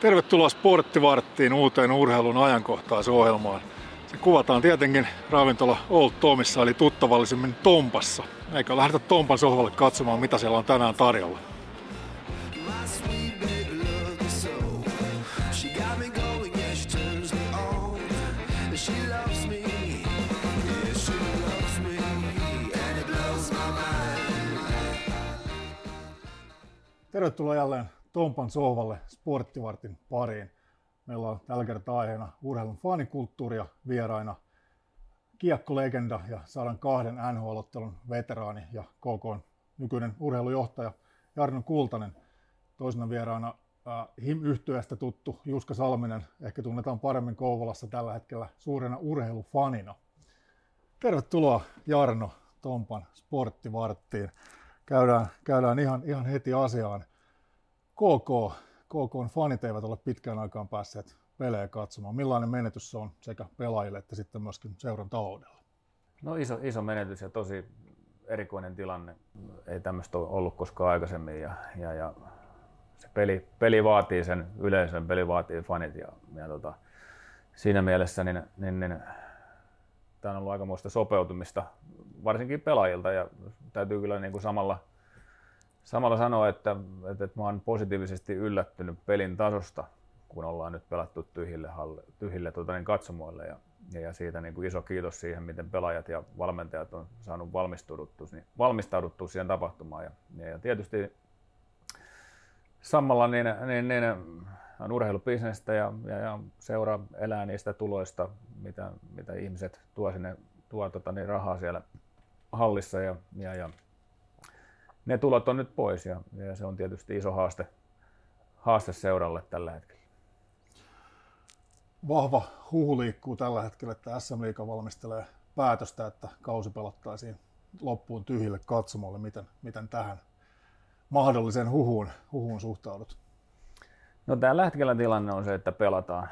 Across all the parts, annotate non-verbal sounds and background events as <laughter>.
Tervetuloa Sporttivarttiin uuteen urheilun ajankohtaisohjelmaan. Se kuvataan tietenkin ravintola Old Tomissa eli tuttavallisemmin Tompassa. Eikä lähdetä Tompan sohvalle katsomaan mitä siellä on tänään tarjolla. Tervetuloa jälleen Tompan sohvalle Sporttivartin pariin. Meillä on tällä kertaa aiheena urheilun fanikulttuuria vieraina kiekkolegenda ja saadaan kahden NHL-ottelun veteraani ja KK nykyinen urheilujohtaja Jarno Kultanen. Toisena vieraana äh, him tuttu Juska Salminen, ehkä tunnetaan paremmin Kouvolassa tällä hetkellä suurena urheilufanina. Tervetuloa Jarno Tompan sporttivarttiin. Käydään, käydään ihan, ihan heti asiaan. KK, KK fanit eivät ole pitkään aikaan päässeet pelejä katsomaan. Millainen menetys se on sekä pelaajille että sitten myöskin seuran taloudella? No iso, iso menetys ja tosi erikoinen tilanne. Ei tämmöistä ole ollut koskaan aikaisemmin ja, ja, ja se peli, peli, vaatii sen yleisön, peli vaatii fanit ja, ja tota, siinä mielessä niin, niin, niin, tämä on ollut aikamoista sopeutumista varsinkin pelaajilta ja täytyy kyllä niin kuin samalla samalla sanoa, että, että, että mä positiivisesti yllättynyt pelin tasosta, kun ollaan nyt pelattu tyhjille, halle, tyhjille tuota, niin katsomoille. Ja, ja, siitä niin kuin iso kiitos siihen, miten pelaajat ja valmentajat on saanut valmistauduttua, niin, valmistauduttua siihen tapahtumaan. Ja, ja, ja tietysti samalla niin, niin, niin on urheilubisnestä ja, ja, ja seura elää niistä tuloista, mitä, mitä ihmiset tuo sinne tuo tota, niin rahaa siellä hallissa ja, ja, ja ne tulot on nyt pois ja, ja se on tietysti iso haaste, haaste seuralle tällä hetkellä. Vahva huhu liikkuu tällä hetkellä, että SM Liiga valmistelee päätöstä, että kausi pelattaisiin loppuun tyhjille katsomolle. Miten, miten tähän mahdolliseen huhuun, huhuun suhtaudut? No tällä hetkellä tilanne on se, että pelataan,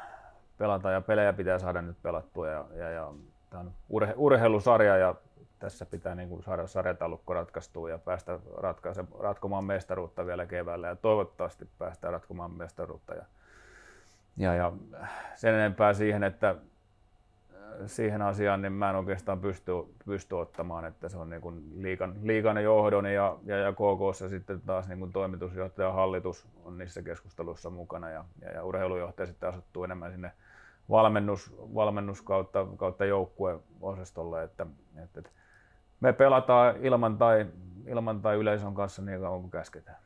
pelataan ja pelejä pitää saada nyt pelattua ja, ja, ja tämä on urhe, urheilusarja ja tässä pitää niin kuin saada sarjataulukko ratkaistua ja päästä ratkomaan mestaruutta vielä keväällä ja toivottavasti päästään ratkomaan mestaruutta. Ja, ja, ja sen enempää siihen, että siihen asiaan niin mä en oikeastaan pysty, pysty ottamaan, että se on niin liikan, liikan johdon ja, ja, ja KKssa sitten taas niin kuin toimitusjohtaja hallitus on niissä keskusteluissa mukana ja, ja, ja urheilujohtaja sitten asuttuu enemmän sinne valmennus, valmennus kautta, kautta joukkueosastolle, että, että, että me pelataan ilman tai, ilman tai yleisön kanssa niin kauan kuin käsketään.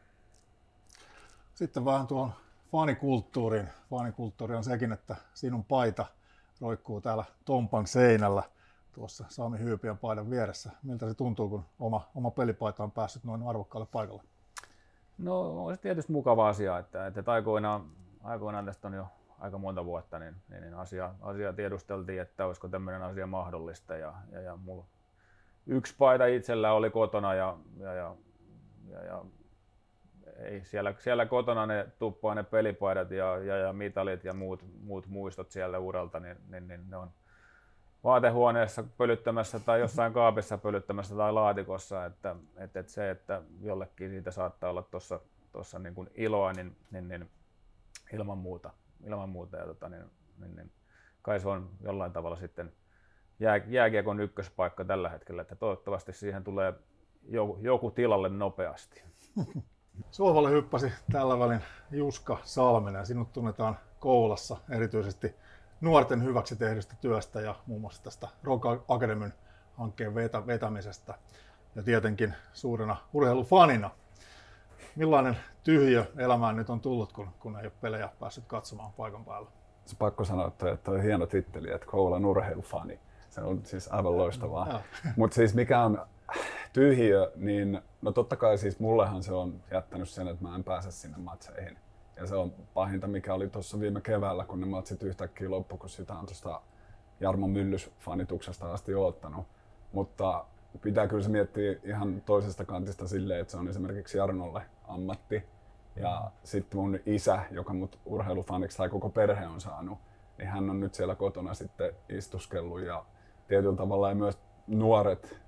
Sitten vähän tuon fanikulttuuriin. Fanikulttuuri on sekin, että sinun paita roikkuu täällä Tompan seinällä tuossa Sami Hyypiön paidan vieressä. Miltä se tuntuu, kun oma, oma pelipaita on päässyt noin arvokkaalle paikalle? No on se tietysti mukava asia, että, että aikoinaan, aikoinaan tästä on jo aika monta vuotta, niin, niin, niin asia, asia tiedusteltiin, että olisiko tämmöinen asia mahdollista ja, ja, ja mulla yksi paita itsellä oli kotona ja, ja, ja, ja, ja ei, siellä, siellä kotona ne tuppaa ne pelipaidat ja, ja, ja mitalit ja muut, muut muistot siellä uralta, niin, niin, niin ne on vaatehuoneessa pölyttämässä tai jossain kaapissa pölyttämässä tai laatikossa, että, että, että se, että jollekin siitä saattaa olla tuossa tossa niin kuin iloa, niin, niin, niin ilman muuta, ilman muuta ja tota, niin, niin, niin, kai se on jollain tavalla sitten jää, jääkiekon ykköspaikka tällä hetkellä, että toivottavasti siihen tulee joku, joku tilalle nopeasti. <laughs> Sohvalle hyppäsi tällä välin Juska Salminen. Sinut tunnetaan koulassa erityisesti nuorten hyväksi tehdystä työstä ja muun muassa tästä Rock Academyn hankkeen vetä, vetämisestä ja tietenkin suurena urheilufanina. Millainen tyhjö elämään nyt on tullut, kun, kun ei ole pelejä päässyt katsomaan paikan päällä? Se pakko sanoa, että on hieno titteli, että Koulan urheilufani. Se on siis aivan loistavaa. Mutta siis mikä on tyhjiö, niin no totta kai siis mullehan se on jättänyt sen, että mä en pääse sinne matseihin. Ja se on pahinta, mikä oli tuossa viime keväällä, kun ne matsit yhtäkkiä loppu, kun sitä on tuosta Jarmo Myllys-fanituksesta asti oottanut. Mutta pitää kyllä se miettiä ihan toisesta kantista silleen, että se on esimerkiksi Jarnolle ammatti. Ja sitten mun isä, joka mut urheilufaniksi tai koko perhe on saanut, niin hän on nyt siellä kotona sitten istuskellut ja tietyllä tavalla ja myös nuoret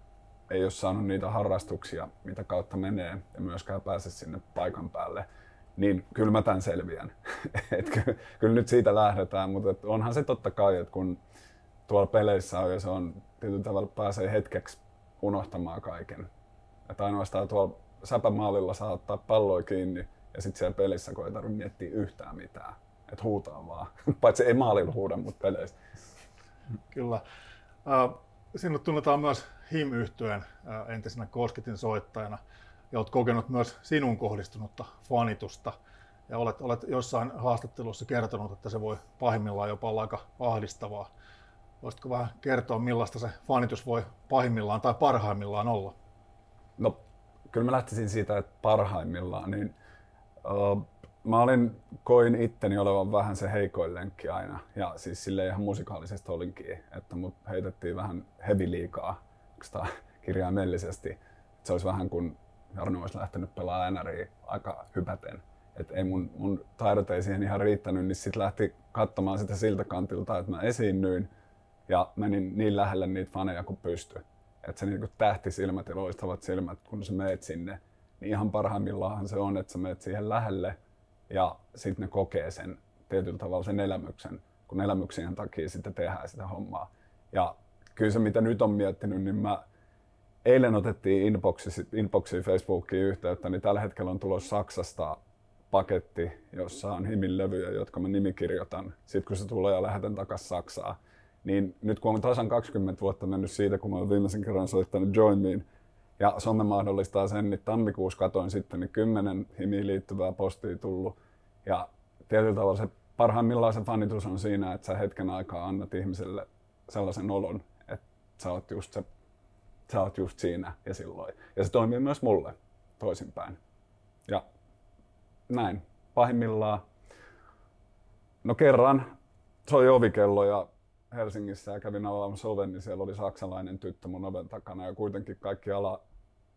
ei ole saanut niitä harrastuksia, mitä kautta menee ja myöskään pääse sinne paikan päälle. niin kyllä mä tämän selviän. <laughs> et kyllä, kyllä nyt siitä lähdetään, mutta onhan se totta kai, että kun tuolla peleissä on ja se on tietyllä tavalla pääsee hetkeksi unohtamaan kaiken. Että ainoastaan tuolla säpämaalilla saa ottaa palloa kiinni ja sitten siellä pelissä, kun ei tarvitse miettiä yhtään mitään. Että huutaa vaan. <laughs> Paitsi ei maalilla huuda, mutta peleissä. Kyllä. Äh, sinut tunnetaan myös him yhtyeen äh, entisenä kosketin soittajana ja olet kokenut myös sinun kohdistunutta fanitusta. Ja olet, olet jossain haastattelussa kertonut, että se voi pahimmillaan jopa olla aika ahdistavaa. Voisitko vähän kertoa, millaista se fanitus voi pahimmillaan tai parhaimmillaan olla? No, kyllä mä lähtisin siitä, että parhaimmillaan, niin uh, mä olin, koin itteni olevan vähän se heikoin lenkki aina. Ja siis sille ihan musikaalisesti olinkin, että mut heitettiin vähän heavy liikaa, kirjaimellisesti. Se olisi vähän kuin Jarno olisi lähtenyt pelaamaan NRI aika hypäten. Et ei mun, mun taidot ei siihen ihan riittänyt, niin sitten lähti katsomaan sitä siltä kantilta, että mä esiinnyin ja menin niin lähelle niitä faneja kuin pysty. Että se niinku tähtisilmät ja loistavat silmät, kun sä meet sinne, niin ihan parhaimmillaan se on, että sä meet siihen lähelle ja sitten ne kokee sen tietyllä tavalla sen elämyksen, kun elämyksien takia sitten tehdään sitä hommaa. Ja kyllä se mitä nyt on miettinyt, niin mä eilen otettiin inboxi, inboxiin Facebookiin yhteyttä, niin tällä hetkellä on tulossa Saksasta paketti, jossa on Himin levyjä, jotka mä nimikirjoitan. Sitten kun se tulee ja lähetän takaisin Saksaan, niin nyt kun on tasan 20 vuotta mennyt siitä, kun mä olen viimeisen kerran soittanut Join Mein, ja some mahdollistaa sen, niin tammikuussa katoin sitten, niin kymmenen himiin liittyvää postia tullut. Ja tietyllä tavalla se parhaimmillaan se fanitus on siinä, että sä hetken aikaa annat ihmiselle sellaisen olon, että sä oot just, se, sä oot just siinä ja silloin. Ja se toimii myös mulle toisinpäin. Ja näin. Pahimmillaan, no kerran soi ovikello ja Helsingissä ja kävin avaamassa oven, niin siellä oli saksalainen tyttö mun oven takana ja kuitenkin kaikki ala,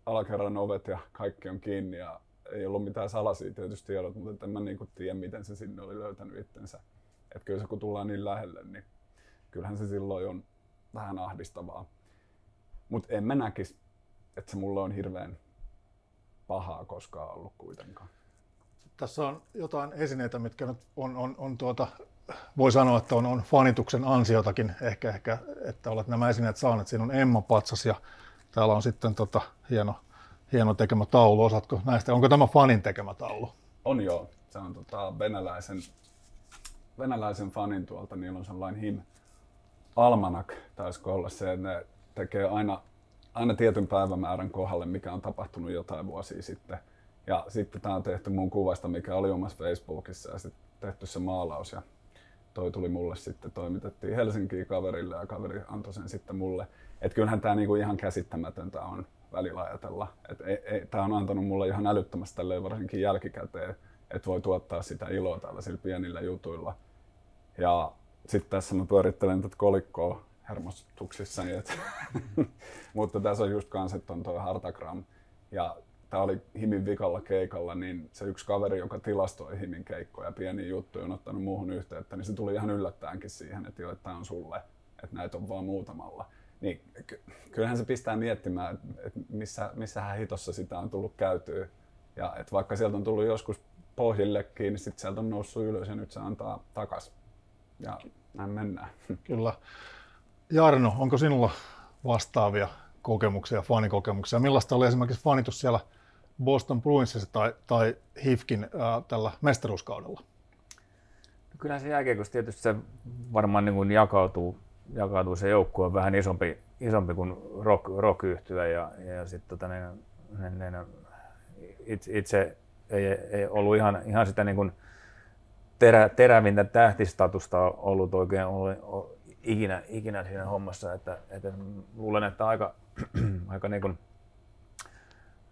alakerran ovet ja kaikki on kiinni ja ei ollut mitään salaisia tietysti tiedot, mutta en mä niinku tiedä, miten se sinne oli löytänyt itsensä. Et kyllä se kun tullaan niin lähelle, niin kyllähän se silloin on vähän ahdistavaa. Mutta en mä näkisi, että se mulle on hirveän pahaa koskaan ollut kuitenkaan. Tässä on jotain esineitä, mitkä nyt on, on, on tuota, voi sanoa, että on, on fanituksen ansiotakin ehkä, ehkä, että olet nämä esineet saaneet. Siinä on Emma Patsas ja täällä on sitten tota, hieno, hieno tekemä taulu. Osaatko näistä, onko tämä fanin tekemä taulu? On joo. Se on tota, venäläisen, venäläisen fanin tuolta, niillä on sellainen him almanak, taisiko olla se, että ne tekee aina, aina tietyn päivämäärän kohdalle, mikä on tapahtunut jotain vuosia sitten. Ja sitten tämä on tehty mun kuvasta, mikä oli omassa Facebookissa ja sitten tehty se maalaus ja toi tuli mulle sitten, toimitettiin Helsinkiin kaverille ja kaveri antoi sen sitten mulle. Et kyllähän tämä niinku ihan käsittämätöntä on välillä ajatella. Et ei, ei, tämä on antanut mulle ihan älyttömästi tälleen varsinkin jälkikäteen, että voi tuottaa sitä iloa tällaisilla pienillä jutuilla. Ja sitten tässä mä pyörittelen tätä kolikkoa hermostuksissani. Et <laughs> Mutta tässä on just kans, että on tuo Hartagram. Ja tämä oli Himin vikalla keikalla, niin se yksi kaveri, joka tilastoi Himin keikkoja, pieni juttu, on ottanut muuhun yhteyttä, niin se tuli ihan yllättäenkin siihen, että joo, että tämä on sulle, että näitä on vaan muutamalla. Niin kyllähän se pistää miettimään, että missä, missähän hitossa sitä on tullut käytyä. Ja että vaikka sieltä on tullut joskus pohjillekin, niin sitten sieltä on noussut ylös ja nyt se antaa takas. Ja näin mennään. <laughs> Kyllä. Jarno, onko sinulla vastaavia kokemuksia, fanikokemuksia? Millaista oli esimerkiksi fanitus siellä Boston Bruinsissa tai, tai HIFKin äh, tällä mestaruuskaudella? No kyllähän se jääkiekossa tietysti se varmaan niin kuin jakautuu, jakautuu se joukkue on vähän isompi, isompi kuin rock, rock ja, ja sitten tota, ne, ne, ne, itse, itse ei, ei, ollut ihan, ihan sitä niin kuin terä, terävintä tähtistatusta ollut oikein ollut, ikinä, ikinä siinä hommassa, että, että luulen, että aika, <clears throat> aika niin kuin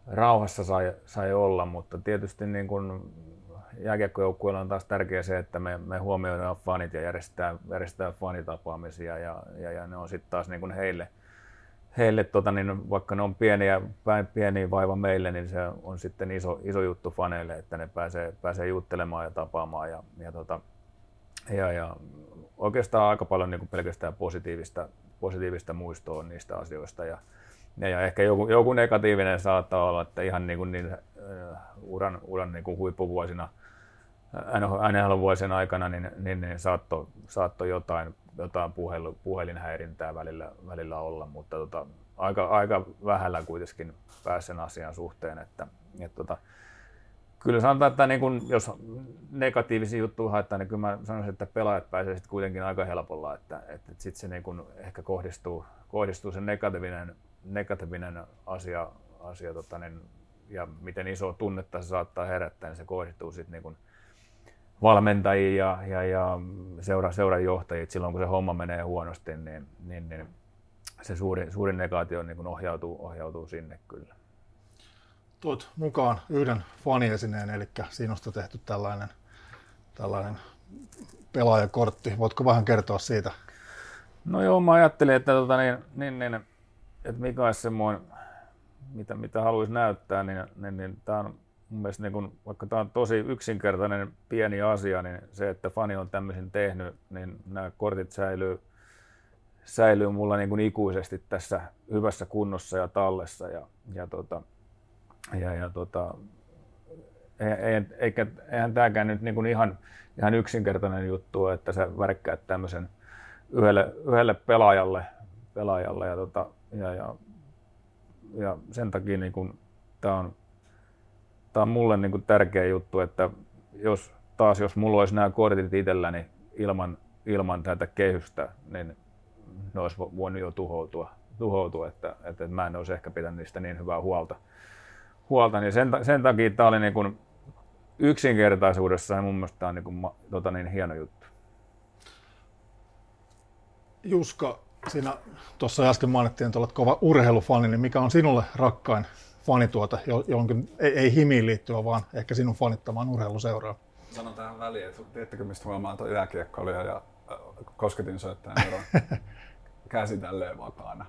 rauhassa sai, sai olla, mutta tietysti niin kuin jääkiekkojoukkueella on taas tärkeää se, että me, me huomioidaan fanit ja järjestetään, järjestetään fanitapaamisia ja, ja, ja ne on sitten taas niin heille, heille tota, niin vaikka ne on pieniä, pieni vaiva meille, niin se on sitten iso, iso juttu faneille, että ne pääsee, pääsee juttelemaan ja tapaamaan ja, ja, tota, ja, ja oikeastaan aika paljon niin pelkästään positiivista, positiivista muistoa niistä asioista ja, ja, ja ehkä joku, joku negatiivinen saattaa olla, että ihan niin kuin niin, uh, uran, uran niin kuin huippuvuosina – NHL-vuosien aikana, niin, niin, niin saattoi saatto jotain, jotain puhelu, puhelinhäirintää välillä, välillä olla, mutta tota, aika, aika vähällä kuitenkin pääsen asian suhteen. Että, et, tota, kyllä sanotaan, että niin kun, jos negatiivisia juttuja haetaan, niin kyllä mä sanoisin, että pelaajat pääsevät sitten kuitenkin aika helpolla, että, että, että sitten se niin kun ehkä kohdistuu, kohdistuu se negatiivinen, negatiivinen asia, asia tota, niin, ja miten iso tunnetta se saattaa herättää, niin se kohdistuu sitten niin kun valmentajia ja, ja, ja seura, seuran johtajia. Silloin kun se homma menee huonosti, niin, niin, niin se suuri, suuri negaatio niin kun ohjautuu, ohjautuu sinne kyllä. Tuot mukaan yhden faniesineen, eli sinusta tehty tällainen, tällainen pelaajakortti. Voitko vähän kertoa siitä? No joo, mä ajattelin, että, tota, niin, niin, niin, että mikä olisi semmoinen, mitä, mitä haluaisi näyttää, niin, niin, niin tämä on mun mielestä, niin kun, vaikka tämä on tosi yksinkertainen pieni asia, niin se, että fani on tämmöisen tehnyt, niin nämä kortit säilyy, säilyy mulla niin kuin ikuisesti tässä hyvässä kunnossa ja tallessa. Ja, ja, tota, ja, ja tota, eikä, eihän tämäkään nyt niin kuin ihan, ihan yksinkertainen juttu, että sä värkkäät tämmöisen yhdelle, yhdelle pelaajalle, pelaajalle ja, tota, ja, ja, ja sen takia niin kuin, tämä on, tää on mulle niin kuin tärkeä juttu, että jos taas jos mulla olisi nämä kortit itselläni ilman, ilman tätä kehystä, niin ne olisi voinut jo tuhoutua, tuhoutua että, että, mä en olisi ehkä pitänyt niistä niin hyvää huolta. huolta niin sen, sen takia tämä oli niin kuin yksinkertaisuudessaan mun mielestä tämä on niin kuin, tota niin, hieno juttu. Juska, siinä tuossa äsken mainittiin, että olet kova urheilufani, niin mikä on sinulle rakkain fanituote, jonkin ei, ei himiin liittyvä, vaan ehkä sinun fanittamaan urheiluseuraa? Sanon tähän väliin, että tiedättekö mistä huomaa tuon jääkiekkoilija ja äh, kosketin soittajan eron? <laughs> käsi tälleen vakaana.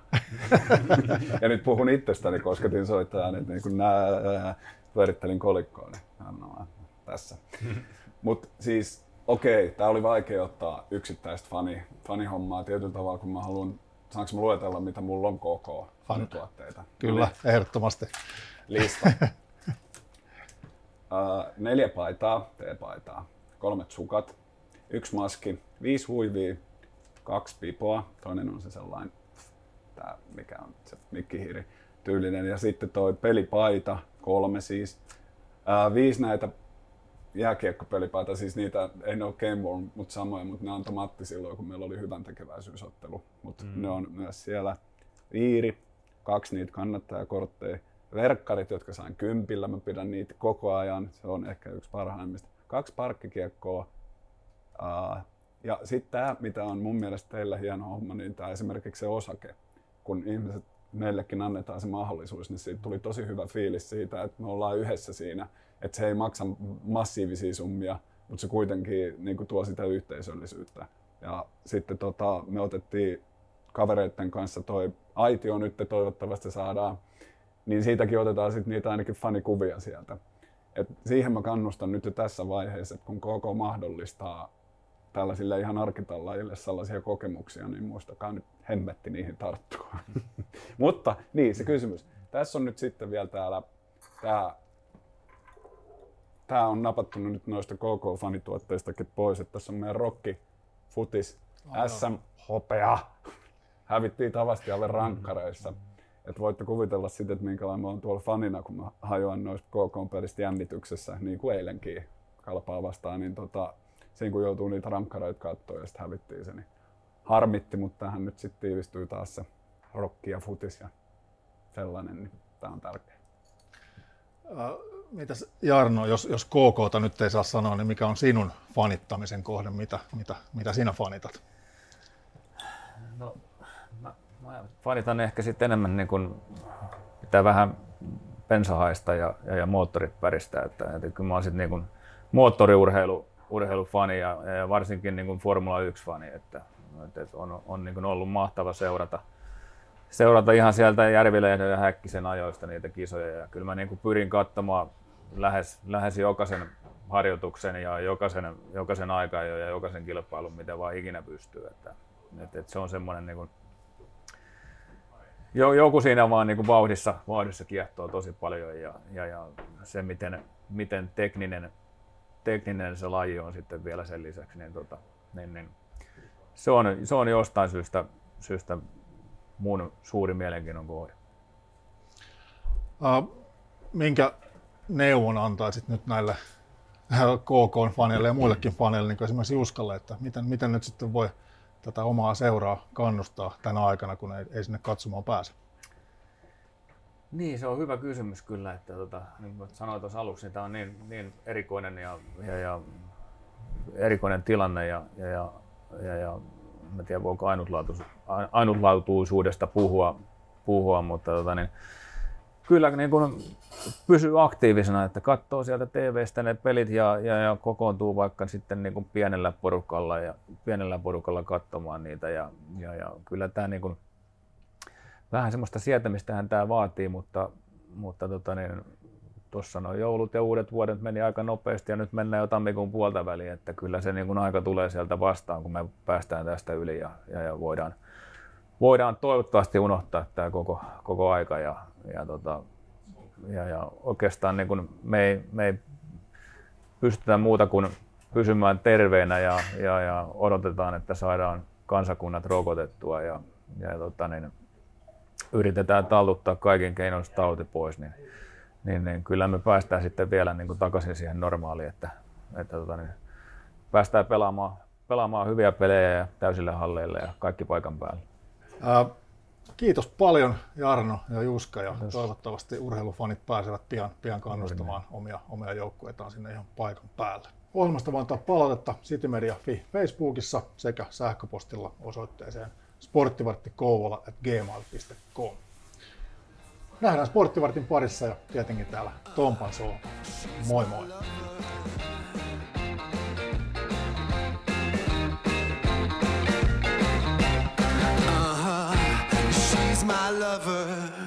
<laughs> ja nyt puhun itsestäni, kosketin soittajan, että niin kun nää, pyörittelin kolikkoon, niin tässä. <laughs> Mutta siis okei, okay, tämä oli vaikea ottaa yksittäistä fani, fanihommaa tietyllä tavalla, kun mä haluan, saanko mä luetella, mitä mulla on koko fanituotteita? Kyllä, Eli, ehdottomasti. Lista. uh, <laughs> neljä paitaa, T-paitaa, kolmet sukat, yksi maski, viisi huivia, kaksi pipoa, toinen on se sellainen, tää, mikä on se mikkihiiri tyylinen, ja sitten toi pelipaita, kolme siis, uh, viisi näitä jääkiekkopelipaita, siis niitä, ei ne ole Game mutta samoja, mutta ne antoi Matti silloin, kun meillä oli hyvän tekeväisyysottelu. Mutta mm. ne on myös siellä viiri, kaksi niitä kannattajakortteja, verkkarit, jotka sain kympillä, mä pidän niitä koko ajan, se on ehkä yksi parhaimmista. Kaksi parkkikiekkoa, uh, ja sitten tämä, mitä on mun mielestä teillä hieno homma, niin tämä esimerkiksi se osake, kun ihmiset meillekin annetaan se mahdollisuus, niin siitä tuli tosi hyvä fiilis siitä, että me ollaan yhdessä siinä että se ei maksa massiivisia summia, mutta se kuitenkin niin kuin tuo sitä yhteisöllisyyttä. Ja sitten tota, me otettiin kavereiden kanssa toi aitio nyt toivottavasti saadaan, niin siitäkin otetaan sitten niitä ainakin fanikuvia sieltä. Et siihen mä kannustan nyt jo tässä vaiheessa, että kun koko mahdollistaa tällaisille ihan arkitallajille sellaisia kokemuksia, niin muistakaa nyt hemmetti niihin tarttua. <laughs> Mutta niin, se kysymys. Tässä on nyt sitten vielä täällä tämä tämä on napattu nyt noista KK-fanituotteistakin pois, että tässä on meidän rokki, futis, SM, hopea. Hävittiin tavasti alle rankkareissa. Mm-hmm. Että voitte kuvitella sitten, että minkälainen mä oon tuolla fanina, kun mä hajoan noista KK-pelistä jännityksessä, niin kuin eilenkin kalpaa vastaan, niin tota, siinä kun joutuu niitä rankkareita katsoa ja sitten hävittiin se, niin harmitti, mutta tähän nyt sitten tiivistyy taas se rokki ja futis ja sellainen, niin tämä on tärkeä. Uh mitäs Jarno, jos, jos KK nyt ei saa sanoa, niin mikä on sinun fanittamisen kohde, mitä, mitä, mitä sinä fanitat? No, mä, mä fanitan ehkä sitten enemmän niin kuin, pitää vähän pensahaista ja, ja, ja moottorit päristää, että, että kyllä mä oon sitten niin moottoriurheilu urheilufani ja, ja varsinkin niin kuin Formula 1-fani, että, että on, on niin kuin ollut mahtava seurata – seurata ihan sieltä Järvilehden ja Häkkisen ajoista niitä kisoja. Ja kyllä mä niin kuin pyrin katsomaan lähes, lähes jokaisen harjoituksen ja jokaisen, jokaisen aikaa ja jokaisen kilpailun, mitä vaan ikinä pystyy. Että, että, että se on semmoinen niin kuin, joku siinä vaan niin kuin vauhdissa, vauhdissa kiehtoo tosi paljon ja, ja, ja se, miten, miten tekninen, tekninen se laji on sitten vielä sen lisäksi, niin, tota, niin, niin se, on, se on jostain syystä, syystä mun suuri mielenkiinnon kohde. Uh, minkä neuvon antaisit nyt näille KK-faneille ja muillekin faneille, niin kuin esimerkiksi Juskalle, että miten, miten nyt sitten voi tätä omaa seuraa kannustaa tänä aikana, kun ei, ei sinne katsomaan pääse? Niin, se on hyvä kysymys kyllä, että tota, niin kuin sanoin tuossa aluksi, niin tämä on niin, niin erikoinen ja, ja, ja erikoinen tilanne ja, ja, ja, ja, ja mä tiedän voiko ainutlaatuisuudesta puhua, puhua mutta tota, niin, kyllä niin kun pysyy aktiivisena, että katsoo sieltä TVstä ne pelit ja, ja, ja kokoontuu vaikka sitten niin kuin pienellä porukalla ja pienellä porukalla katsomaan niitä ja, ja, ja kyllä tämä niin kuin, vähän semmoista sietämistähän tämä vaatii, mutta, mutta tota niin, tuossa noin joulut ja uudet vuodet meni aika nopeasti ja nyt mennään jo tammikuun puolta väliin, että kyllä se niin kuin aika tulee sieltä vastaan, kun me päästään tästä yli ja, ja, ja voidaan, voidaan toivottavasti unohtaa tämä koko, koko aika ja, ja, tota, ja, ja oikeastaan niin kuin me, ei, me ei pystytä muuta kuin pysymään terveenä ja, ja, ja odotetaan, että saadaan kansakunnat rokotettua ja, ja tota, niin, yritetään talluttaa kaiken keinoin tauti pois, niin, niin, niin, kyllä me päästään sitten vielä niin kuin takaisin siihen normaaliin, että, että tota, niin, päästään pelaamaan, pelaamaan hyviä pelejä ja täysille halleille ja kaikki paikan päälle. Ää, kiitos paljon Jarno ja Juska ja Kiitos. toivottavasti urheilufanit pääsevät pian, pian kannustamaan omia, omia joukkueitaan sinne ihan paikan päälle. Ohjelmasta voi antaa palautetta Citymedia.fi Facebookissa sekä sähköpostilla osoitteeseen sporttivarttikouvola.gmail.com. Nähdään Sporttivartin parissa ja tietenkin täällä Tompan Soo. Moi moi! Uh-huh. my lover